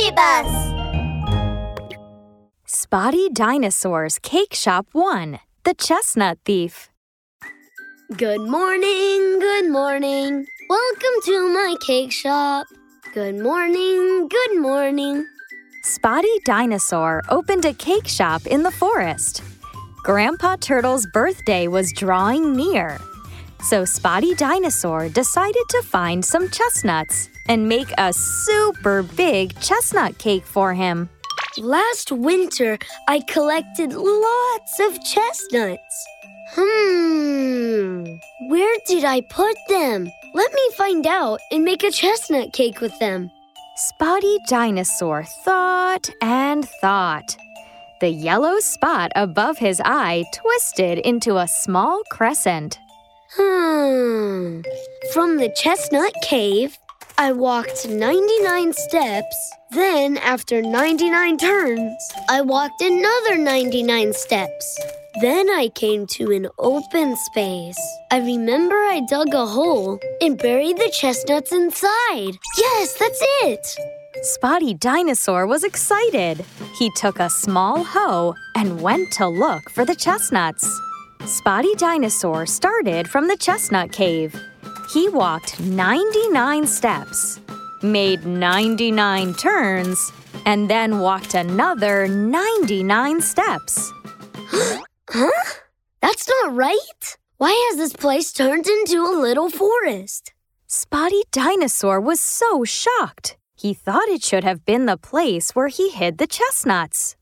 Baby Bus! Spotty Dinosaur's Cake Shop 1 The Chestnut Thief. Good morning, good morning. Welcome to my cake shop. Good morning, good morning. Spotty Dinosaur opened a cake shop in the forest. Grandpa Turtle's birthday was drawing near. So Spotty Dinosaur decided to find some chestnuts and make a super big chestnut cake for him. Last winter, I collected lots of chestnuts. Hmm, where did I put them? Let me find out and make a chestnut cake with them. Spotty Dinosaur thought and thought. The yellow spot above his eye twisted into a small crescent. Hmm. From the chestnut cave, I walked 99 steps. Then, after 99 turns, I walked another 99 steps. Then I came to an open space. I remember I dug a hole and buried the chestnuts inside. Yes, that's it. Spotty Dinosaur was excited. He took a small hoe and went to look for the chestnuts. Spotty Dinosaur started from the chestnut cave. He walked 99 steps, made 99 turns, and then walked another 99 steps. Huh? That's not right. Why has this place turned into a little forest? Spotty Dinosaur was so shocked. He thought it should have been the place where he hid the chestnuts.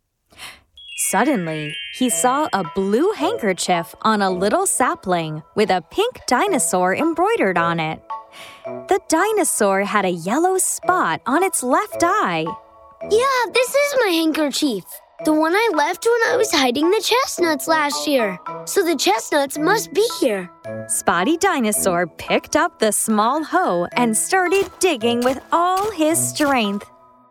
Suddenly, he saw a blue handkerchief on a little sapling with a pink dinosaur embroidered on it. The dinosaur had a yellow spot on its left eye. Yeah, this is my handkerchief. The one I left when I was hiding the chestnuts last year. So the chestnuts must be here. Spotty Dinosaur picked up the small hoe and started digging with all his strength.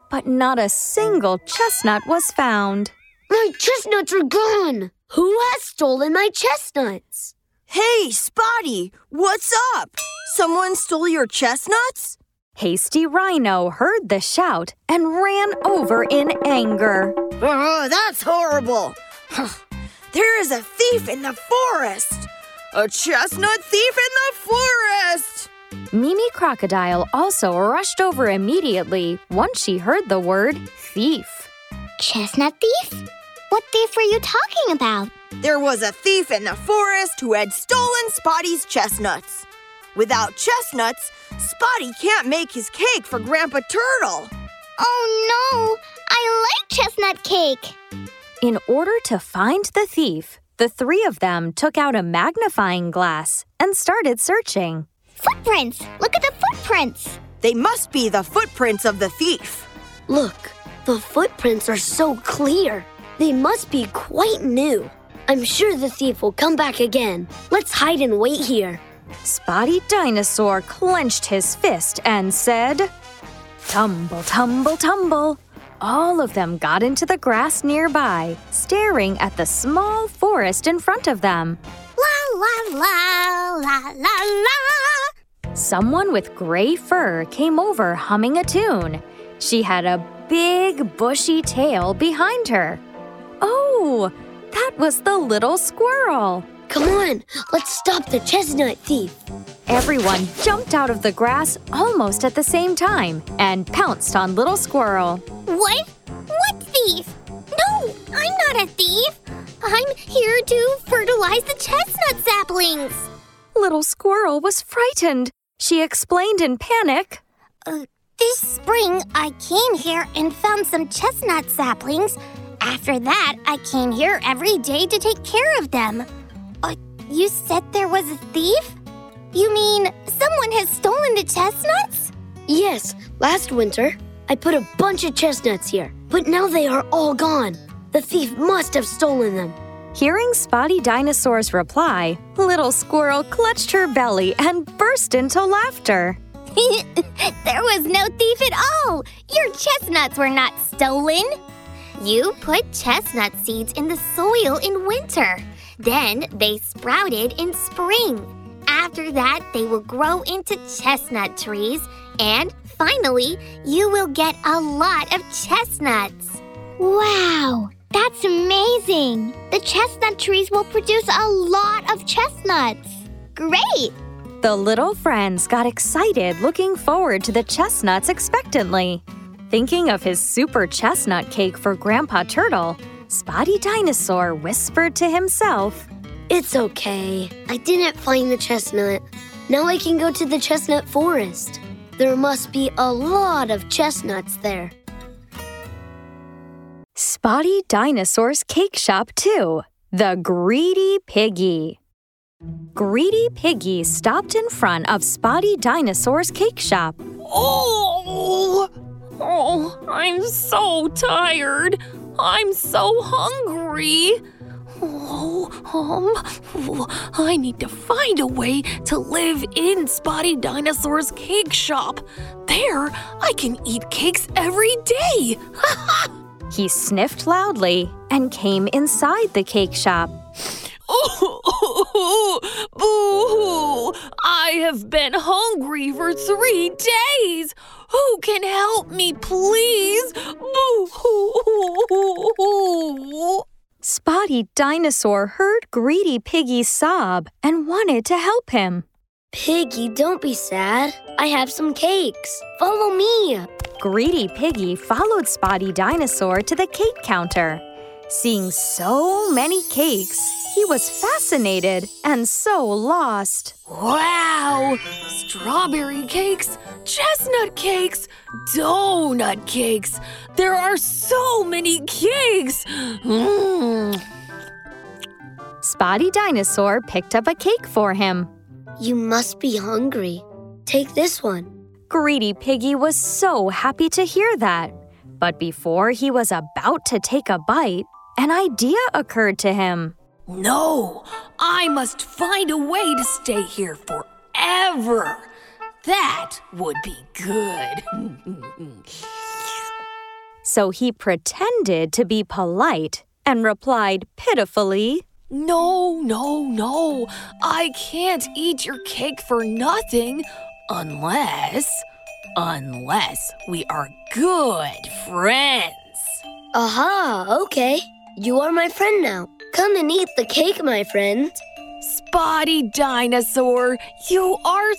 But not a single chestnut was found. My chestnuts are gone. Who has stolen my chestnuts? Hey, Spotty, what's up? Someone stole your chestnuts? Hasty Rhino heard the shout and ran over in anger. Oh, that's horrible. there is a thief in the forest. A chestnut thief in the forest. Mimi Crocodile also rushed over immediately once she heard the word thief. Chestnut thief? What thief were you talking about? There was a thief in the forest who had stolen Spotty's chestnuts. Without chestnuts, Spotty can't make his cake for Grandpa Turtle. Oh no! I like chestnut cake! In order to find the thief, the three of them took out a magnifying glass and started searching. Footprints! Look at the footprints! They must be the footprints of the thief. Look, the footprints are so clear. They must be quite new. I'm sure the thief will come back again. Let's hide and wait here. Spotty Dinosaur clenched his fist and said, Tumble, tumble, tumble. All of them got into the grass nearby, staring at the small forest in front of them. La la la la la la. Someone with gray fur came over humming a tune. She had a big, bushy tail behind her. Oh, that was the little squirrel. Come on, let's stop the chestnut thief. Everyone jumped out of the grass almost at the same time and pounced on Little Squirrel. What? What thief? No, I'm not a thief. I'm here to fertilize the chestnut saplings. Little Squirrel was frightened. She explained in panic. Uh, this spring, I came here and found some chestnut saplings. After that, I came here every day to take care of them. Uh, you said there was a thief? You mean someone has stolen the chestnuts? Yes, last winter, I put a bunch of chestnuts here, but now they are all gone. The thief must have stolen them. Hearing Spotty Dinosaur's reply, Little Squirrel clutched her belly and burst into laughter. there was no thief at all. Your chestnuts were not stolen. You put chestnut seeds in the soil in winter. Then they sprouted in spring. After that, they will grow into chestnut trees and finally, you will get a lot of chestnuts. Wow, that's amazing! The chestnut trees will produce a lot of chestnuts. Great! The little friends got excited looking forward to the chestnuts expectantly. Thinking of his super chestnut cake for Grandpa Turtle, Spotty Dinosaur whispered to himself, It's okay. I didn't find the chestnut. Now I can go to the chestnut forest. There must be a lot of chestnuts there. Spotty Dinosaur's Cake Shop 2 The Greedy Piggy. Greedy Piggy stopped in front of Spotty Dinosaur's Cake Shop. Oh! Oh, I'm so tired. I'm so hungry. Oh, um, I need to find a way to live in Spotty Dinosaur's cake shop. There, I can eat cakes every day. He sniffed loudly and came inside the cake shop. Oh! I have been hungry for three days. Who can help me, please? Boo-hoo! Spotty Dinosaur heard Greedy Piggy sob and wanted to help him. Piggy, don't be sad. I have some cakes. Follow me. Greedy Piggy followed Spotty Dinosaur to the cake counter. Seeing so many cakes, he was fascinated and so lost. Wow! Strawberry cakes, chestnut cakes, donut cakes. There are so many cakes. Mmm. Spotty Dinosaur picked up a cake for him. You must be hungry. Take this one. Greedy Piggy was so happy to hear that. But before he was about to take a bite, an idea occurred to him. No, I must find a way to stay here forever. That would be good. So he pretended to be polite and replied pitifully, no, no, no. I can't eat your cake for nothing unless. unless we are good friends. Aha, okay. You are my friend now. Come and eat the cake, my friend. Spotty Dinosaur, you are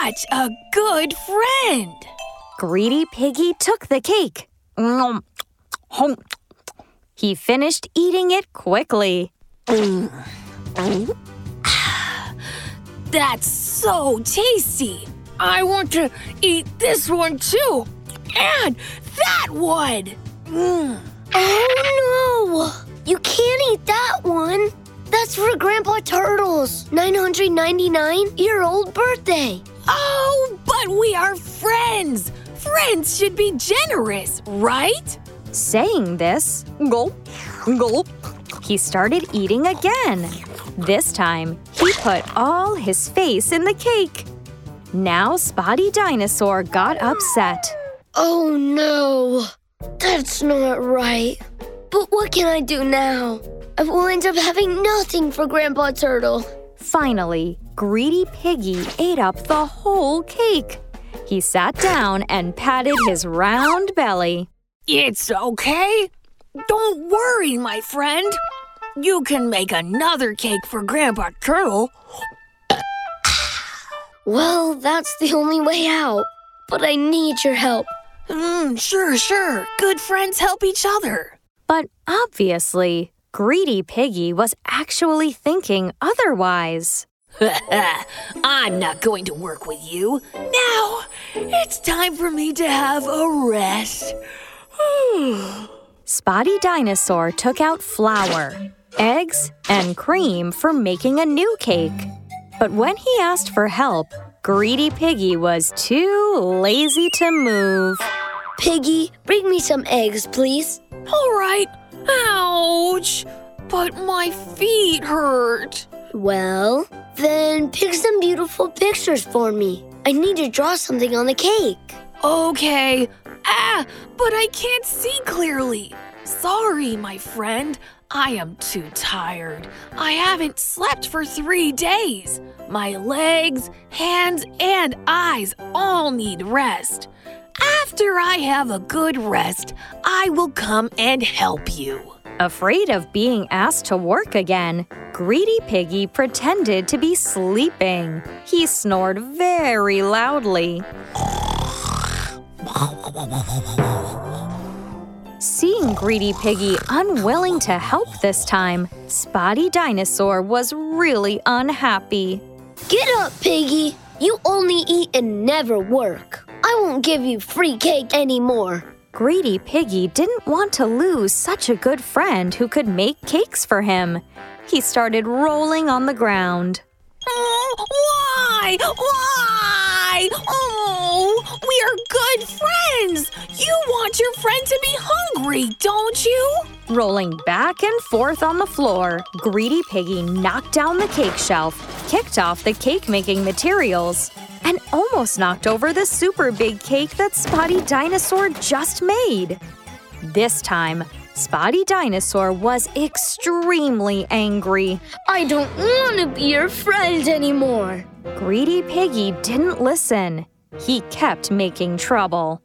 such a good friend. Greedy Piggy took the cake. He finished eating it quickly. That's so tasty. I want to eat this one too. And that one. Mm. Oh no! You can't eat that one. That's for Grandpa Turtle's 999 year old birthday. Oh, but we are friends. Friends should be generous, right? Saying this, gulp, gulp, he started eating again. This time, he put all his face in the cake. Now Spotty Dinosaur got upset. Oh no! That's not right. But what can I do now? I will end up having nothing for Grandpa Turtle. Finally, Greedy Piggy ate up the whole cake. He sat down and patted his round belly. It's okay. Don't worry, my friend. You can make another cake for Grandpa Turtle. Well, that's the only way out. But I need your help. Mm, sure, sure. Good friends help each other. But obviously, Greedy Piggy was actually thinking otherwise. I'm not going to work with you. Now, it's time for me to have a rest. Spotty Dinosaur took out flour, eggs, and cream for making a new cake. But when he asked for help, Greedy Piggy was too lazy to move. Piggy, bring me some eggs, please. All right. Ouch. But my feet hurt. Well, then pick some beautiful pictures for me. I need to draw something on the cake. Okay. Ah, but I can't see clearly. Sorry, my friend. I am too tired. I haven't slept for three days. My legs, hands, and eyes all need rest. After I have a good rest, I will come and help you. Afraid of being asked to work again, Greedy Piggy pretended to be sleeping. He snored very loudly. Seeing Greedy Piggy unwilling to help this time, Spotty Dinosaur was really unhappy. Get up, Piggy. You only eat and never work. I won't give you free cake anymore. Greedy Piggy didn't want to lose such a good friend who could make cakes for him. He started rolling on the ground. Oh, why? Why? Oh, we are good friends. You want your friend to be hungry, don't you? Rolling back and forth on the floor, Greedy Piggy knocked down the cake shelf, kicked off the cake making materials, and almost knocked over the super big cake that Spotty Dinosaur just made. This time, Spotty Dinosaur was extremely angry. I don't want to be your friend anymore. Greedy Piggy didn't listen. He kept making trouble.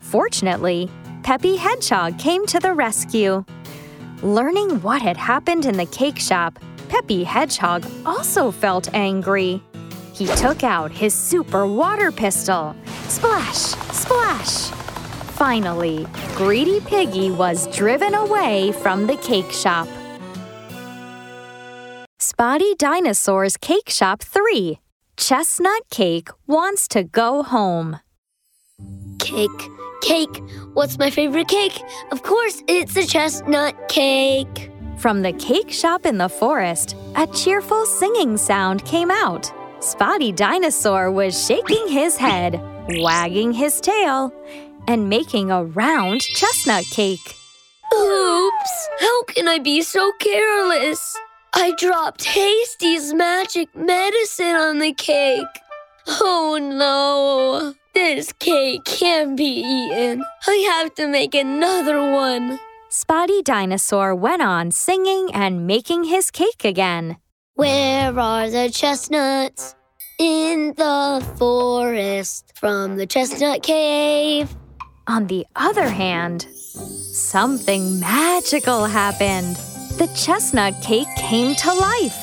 Fortunately, Peppy Hedgehog came to the rescue. Learning what had happened in the cake shop, Peppy Hedgehog also felt angry. He took out his super water pistol. Splash! Splash! Finally, Greedy Piggy was driven away from the cake shop. Spotty Dinosaur's Cake Shop 3 Chestnut Cake wants to go home. Cake, cake. What's my favorite cake? Of course, it's a chestnut cake. From the cake shop in the forest, a cheerful singing sound came out. Spotty Dinosaur was shaking his head, wagging his tail, and making a round chestnut cake. Oops! How can I be so careless? I dropped Hasty's magic medicine on the cake. Oh no! This cake can't be eaten. I have to make another one. Spotty Dinosaur went on singing and making his cake again. Where are the chestnuts? In the forest from the chestnut cave. On the other hand, something magical happened. The chestnut cake came to life.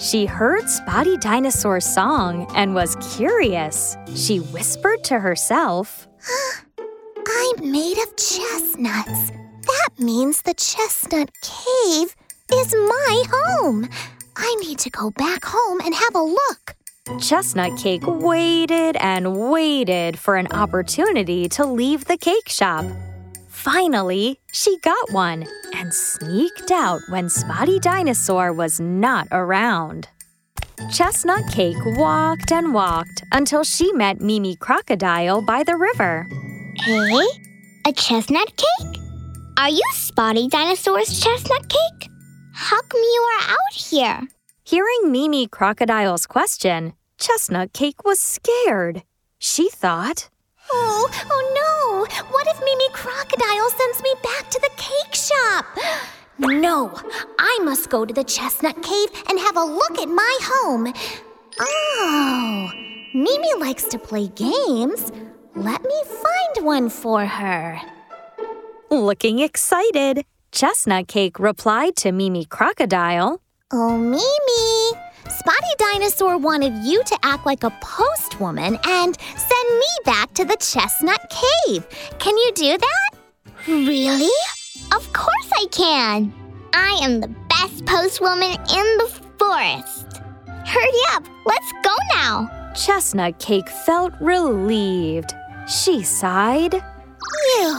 She heard Spotty Dinosaur's song and was curious. She whispered to herself, I'm made of chestnuts. That means the chestnut cave is my home. I need to go back home and have a look. Chestnut Cake waited and waited for an opportunity to leave the cake shop. Finally, she got one and sneaked out when Spotty Dinosaur was not around. Chestnut Cake walked and walked until she met Mimi Crocodile by the river. Hey, a chestnut cake? Are you Spotty Dinosaur's chestnut cake? How come you are out here? Hearing Mimi Crocodile's question, Chestnut Cake was scared. She thought, Oh, oh no! What if Mimi Crocodile sends me back to the cake shop? No, I must go to the chestnut cave and have a look at my home. Oh, Mimi likes to play games. Let me find one for her. looking excited, Chestnut Cake replied to Mimi Crocodile. Oh, Mimi! Spotty Dinosaur wanted you to act like a postwoman and send me back to the chestnut cave. Can you do that? Really? Of course I can. I am the best postwoman in the forest. Hurry up, let's go now. Chestnut Cake felt relieved. She sighed. Phew,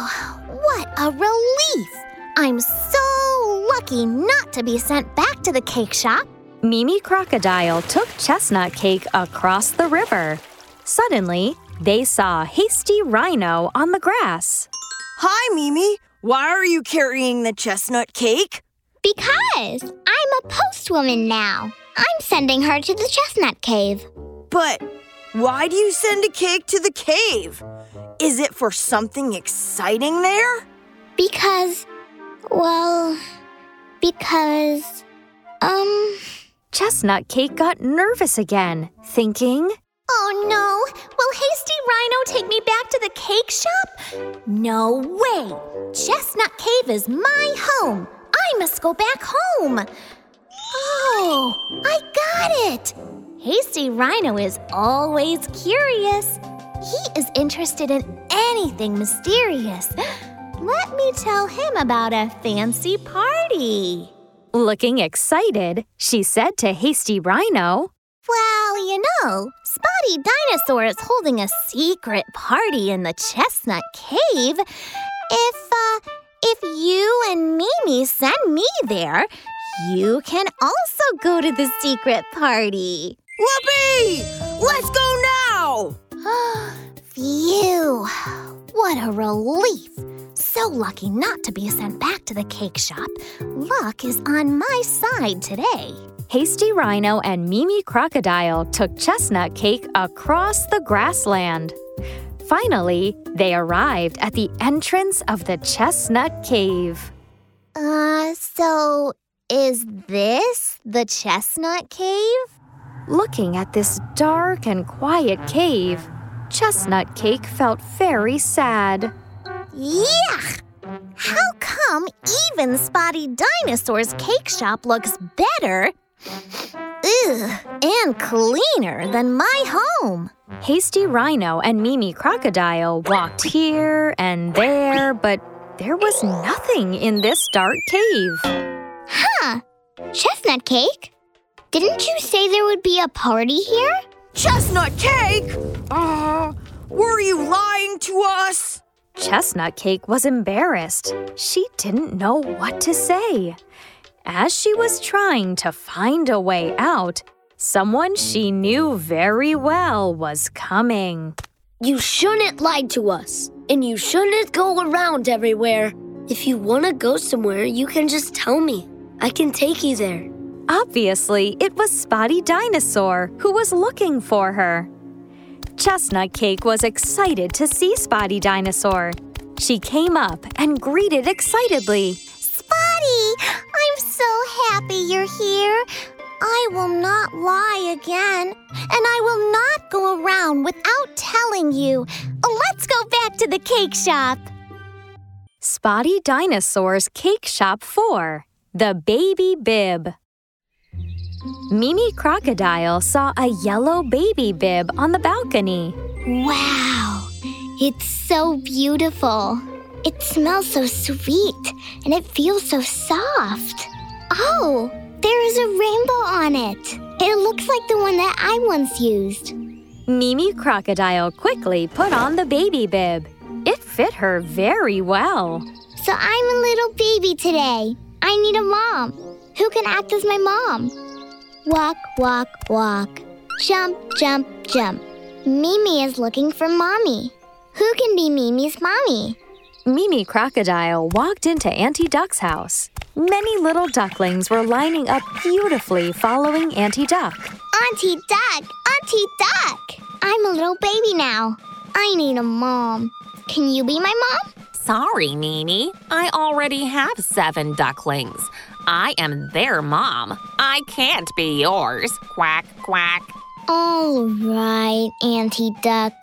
what a relief! I'm so lucky not to be sent back to the cake shop. Mimi Crocodile took Chestnut Cake across the river. Suddenly, they saw Hasty Rhino on the grass. Hi, Mimi. Why are you carrying the chestnut cake? Because I'm a postwoman now. I'm sending her to the chestnut cave. But why do you send a cake to the cave? Is it for something exciting there? Because, well, because, um, Chestnut Cake got nervous again, thinking, Oh no! Will Hasty Rhino take me back to the cake shop? No way! Chestnut Cave is my home. I must go back home. Oh, I got it! Hasty Rhino is always curious. He is interested in anything mysterious. Let me tell him about a fancy party. Looking excited, she said to Hasty Rhino, Well, you know, Spotty Dinosaur is holding a secret party in the Chestnut Cave. If, uh, if you and Mimi send me there, you can also go to the secret party. Whoopee! Let's go now! Phew! What a relief! So lucky not to be sent back to the cake shop. Luck is on my side today. Hasty Rhino and Mimi Crocodile took Chestnut Cake across the grassland. Finally, they arrived at the entrance of the Chestnut Cave. Uh, so is this the Chestnut Cave? Looking at this dark and quiet cave, Chestnut Cake felt very sad. Yuck! How come even Spotty Dinosaur's cake shop looks better? Ugh, and cleaner than my home. Hasty Rhino and Mimi Crocodile walked here and there, but there was nothing in this dark cave. Huh? Chestnut cake? Didn't you say there would be a party here? Chestnut cake? Uh, were you lying to us? Chestnut Cake was embarrassed. She didn't know what to say. As she was trying to find a way out, someone she knew very well was coming. You shouldn't lie to us, and you shouldn't go around everywhere. If you want to go somewhere, you can just tell me. I can take you there. Obviously, it was Spotty Dinosaur who was looking for her. Chestnut Cake was excited to see Spotty Dinosaur. She came up and greeted excitedly. Spotty, I'm so happy you're here. I will not lie again, and I will not go around without telling you. Let's go back to the cake shop. Spotty Dinosaur's Cake Shop 4 The Baby Bib. Mimi Crocodile saw a yellow baby bib on the balcony. Wow, it's so beautiful. It smells so sweet and it feels so soft. Oh, there is a rainbow on it. It looks like the one that I once used. Mimi Crocodile quickly put on the baby bib. It fit her very well. So I'm a little baby today. I need a mom. Who can act as my mom? Walk, walk, walk. Jump, jump, jump. Mimi is looking for mommy. Who can be Mimi's mommy? Mimi Crocodile walked into Auntie Duck's house. Many little ducklings were lining up beautifully following Auntie Duck. Auntie Duck! Auntie Duck! I'm a little baby now. I need a mom. Can you be my mom? Sorry, Mimi. I already have seven ducklings. I am their mom. I can't be yours. Quack, quack. All right, Auntie Duck.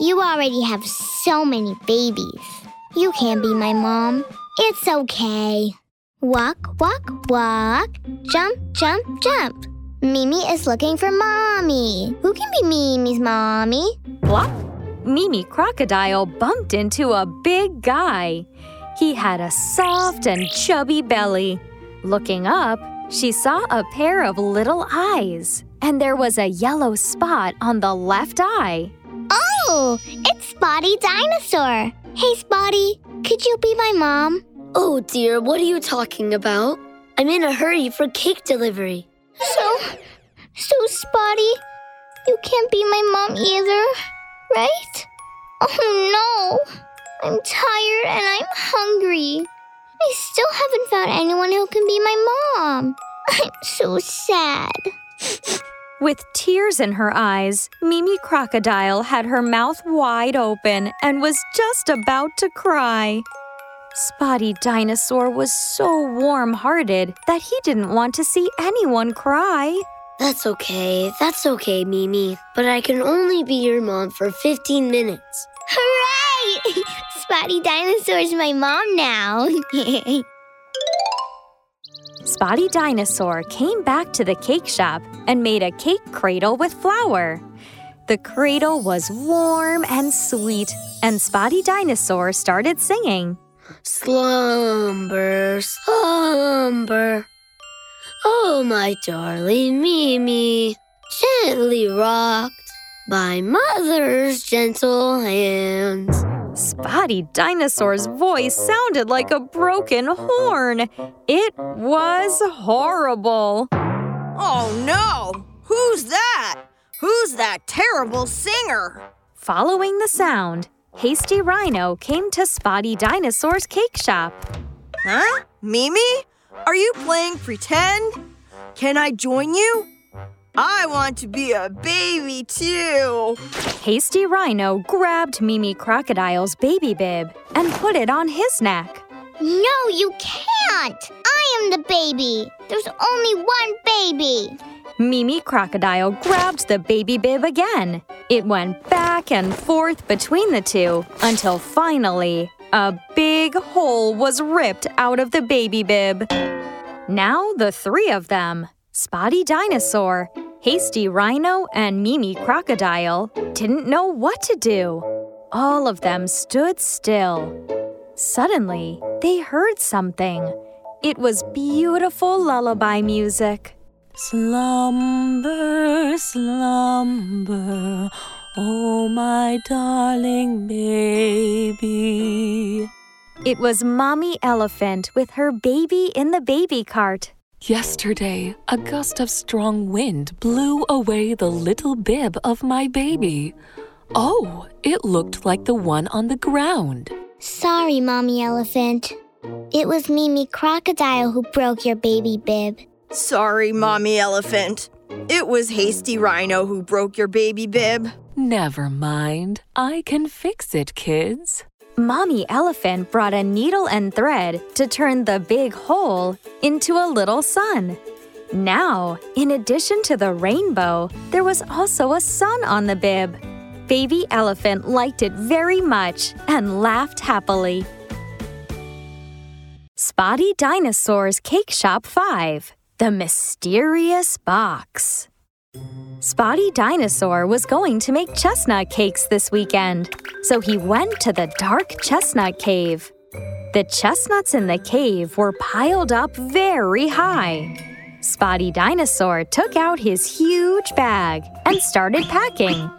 You already have so many babies. You can't be my mom. It's okay. Walk, walk, walk. Jump, jump, jump. Mimi is looking for mommy. Who can be Mimi's mommy? Plop! Mimi Crocodile bumped into a big guy. He had a soft and chubby belly. Looking up, she saw a pair of little eyes, and there was a yellow spot on the left eye. Oh, it's Spotty Dinosaur. Hey, Spotty, could you be my mom? Oh dear, what are you talking about? I'm in a hurry for cake delivery. So, so Spotty, you can't be my mom either, right? Oh no, I'm tired and I'm hungry. I still haven't found anyone who can be my mom. I'm so sad. With tears in her eyes, Mimi Crocodile had her mouth wide open and was just about to cry. Spotty Dinosaur was so warm hearted that he didn't want to see anyone cry. That's okay. That's okay, Mimi. But I can only be your mom for 15 minutes. Hooray! Spotty Dinosaur's my mom now. Spotty Dinosaur came back to the cake shop and made a cake cradle with flour. The cradle was warm and sweet, and Spotty Dinosaur started singing. Slumber, slumber. Oh, my darling Mimi, gently rocked by mother's gentle hands. Spotty Dinosaur's voice sounded like a broken horn. It was horrible. Oh no! Who's that? Who's that terrible singer? Following the sound, Hasty Rhino came to Spotty Dinosaur's cake shop. Huh? Mimi? Are you playing pretend? Can I join you? I want to be a baby too. Hasty Rhino grabbed Mimi Crocodile's baby bib and put it on his neck. no, you can't. I am the baby. There's only one baby. Mimi Crocodile grabbed the baby bib again. It went back and forth between the two until finally a big hole was ripped out of the baby bib. Now the three of them, Spotty Dinosaur, Hasty Rhino, and Mimi Crocodile, didn't know what to do. All of them stood still. Suddenly, they heard something. It was beautiful lullaby music. Slumber, slumber, oh my darling baby. It was Mommy Elephant with her baby in the baby cart. Yesterday, a gust of strong wind blew away the little bib of my baby. Oh, it looked like the one on the ground. Sorry, Mommy Elephant. It was Mimi Crocodile who broke your baby bib. Sorry, Mommy Elephant. It was Hasty Rhino who broke your baby bib. Never mind. I can fix it, kids. Mommy Elephant brought a needle and thread to turn the big hole into a little sun. Now, in addition to the rainbow, there was also a sun on the bib. Baby Elephant liked it very much and laughed happily. Spotty Dinosaur's Cake Shop 5 The Mysterious Box. Spotty Dinosaur was going to make chestnut cakes this weekend, so he went to the dark chestnut cave. The chestnuts in the cave were piled up very high. Spotty Dinosaur took out his huge bag and started packing.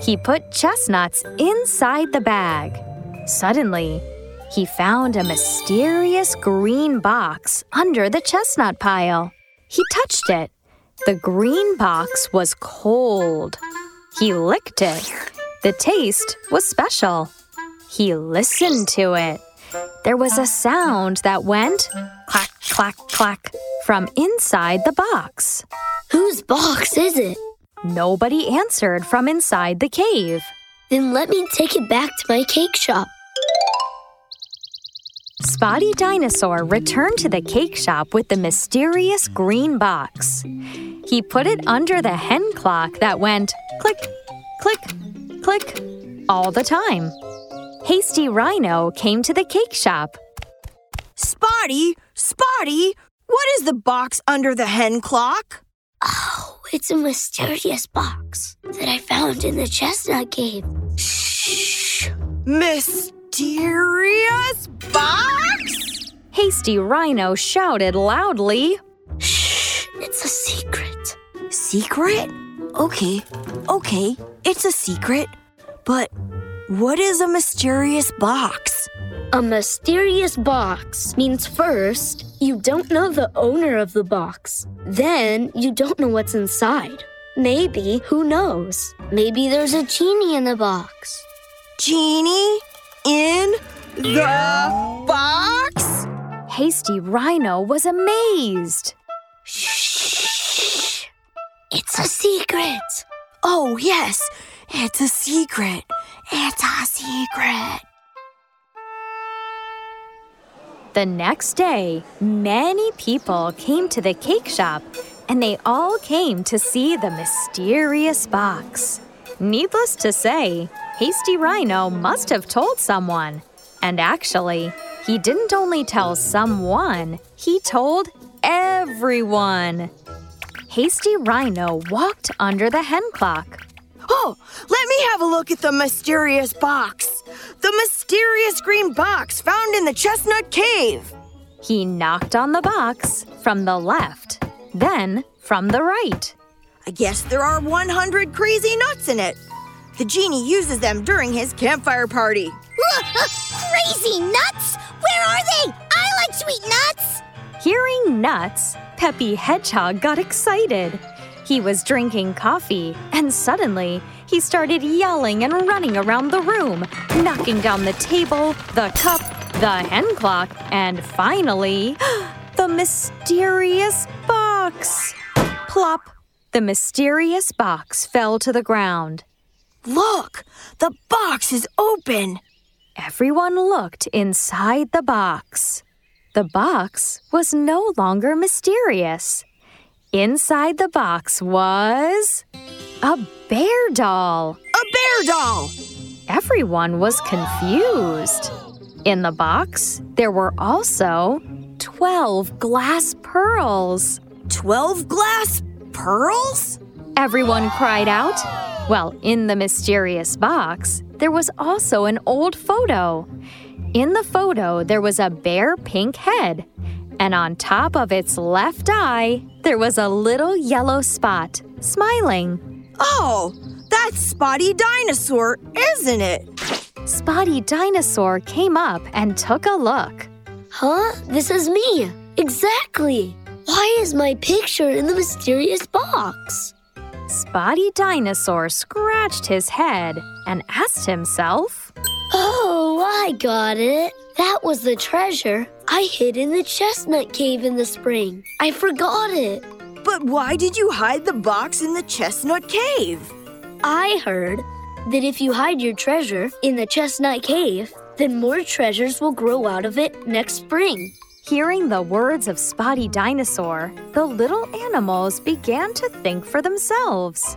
He put chestnuts inside the bag. Suddenly, he found a mysterious green box under the chestnut pile. He touched it. The green box was cold. He licked it. The taste was special. He listened to it. There was a sound that went clack, clack, clack from inside the box. Whose box is it? Nobody answered from inside the cave. Then let me take it back to my cake shop. Spotty Dinosaur returned to the cake shop with the mysterious green box. He put it under the hen clock that went click, click, click all the time. Hasty Rhino came to the cake shop. Spotty, Spotty, what is the box under the hen clock? Oh, it's a mysterious box that I found in the chestnut cave. Shh. Mysterious box? Hasty Rhino shouted loudly. Shh, it's a secret. Secret? Okay, okay, it's a secret. But what is a mysterious box? A mysterious box means first, you don't know the owner of the box. Then, you don't know what's inside. Maybe, who knows? Maybe there's a genie in the box. Genie in the box? Hasty Rhino was amazed. Shh. It's a secret. Oh, yes, it's a secret. It's a secret. The next day, many people came to the cake shop and they all came to see the mysterious box. Needless to say, Hasty Rhino must have told someone. And actually, he didn't only tell someone, he told everyone. Hasty Rhino walked under the hen clock. Oh, let me have a look at the mysterious box. The mysterious green box found in the chestnut cave. He knocked on the box from the left, then from the right. I guess there are 100 crazy nuts in it. The genie uses them during his campfire party. Crazy nuts? Where are they? I like sweet nuts. Hearing nuts, Peppy Hedgehog got excited. He was drinking coffee, and suddenly he started yelling and running around the room, knocking down the table, the cup, the hen clock, and finally, the mysterious box. Plop! The mysterious box fell to the ground. Look, the box is open. Everyone looked inside the box. The box was no longer mysterious. Inside the box was a bear doll. A bear doll. Everyone was confused. In the box, there were also 12 glass pearls. 12 glass pearls? Everyone cried out. Well, in the mysterious box, there was also an old photo. In the photo, there was a bare pink head, and on top of its left eye, there was a little yellow spot, smiling. Oh, that's Spotty Dinosaur, isn't it? Spotty Dinosaur came up and took a look. Huh? This is me. Exactly. Why is my picture in the mysterious box? Spotty Dinosaur scratched his head and asked himself, Oh, I got it. That was the treasure I hid in the chestnut cave in the spring. I forgot it. But why did you hide the box in the chestnut cave? I heard that if you hide your treasure in the chestnut cave, then more treasures will grow out of it next spring. Hearing the words of Spotty Dinosaur, the little animals began to think for themselves.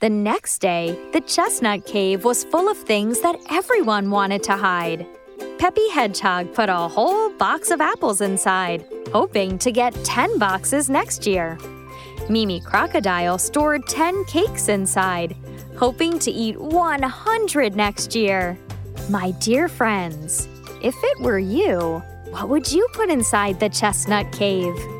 The next day, the chestnut cave was full of things that everyone wanted to hide. Peppy Hedgehog put a whole box of apples inside, hoping to get 10 boxes next year. Mimi Crocodile stored 10 cakes inside, hoping to eat 100 next year. My dear friends, if it were you, what would you put inside the chestnut cave?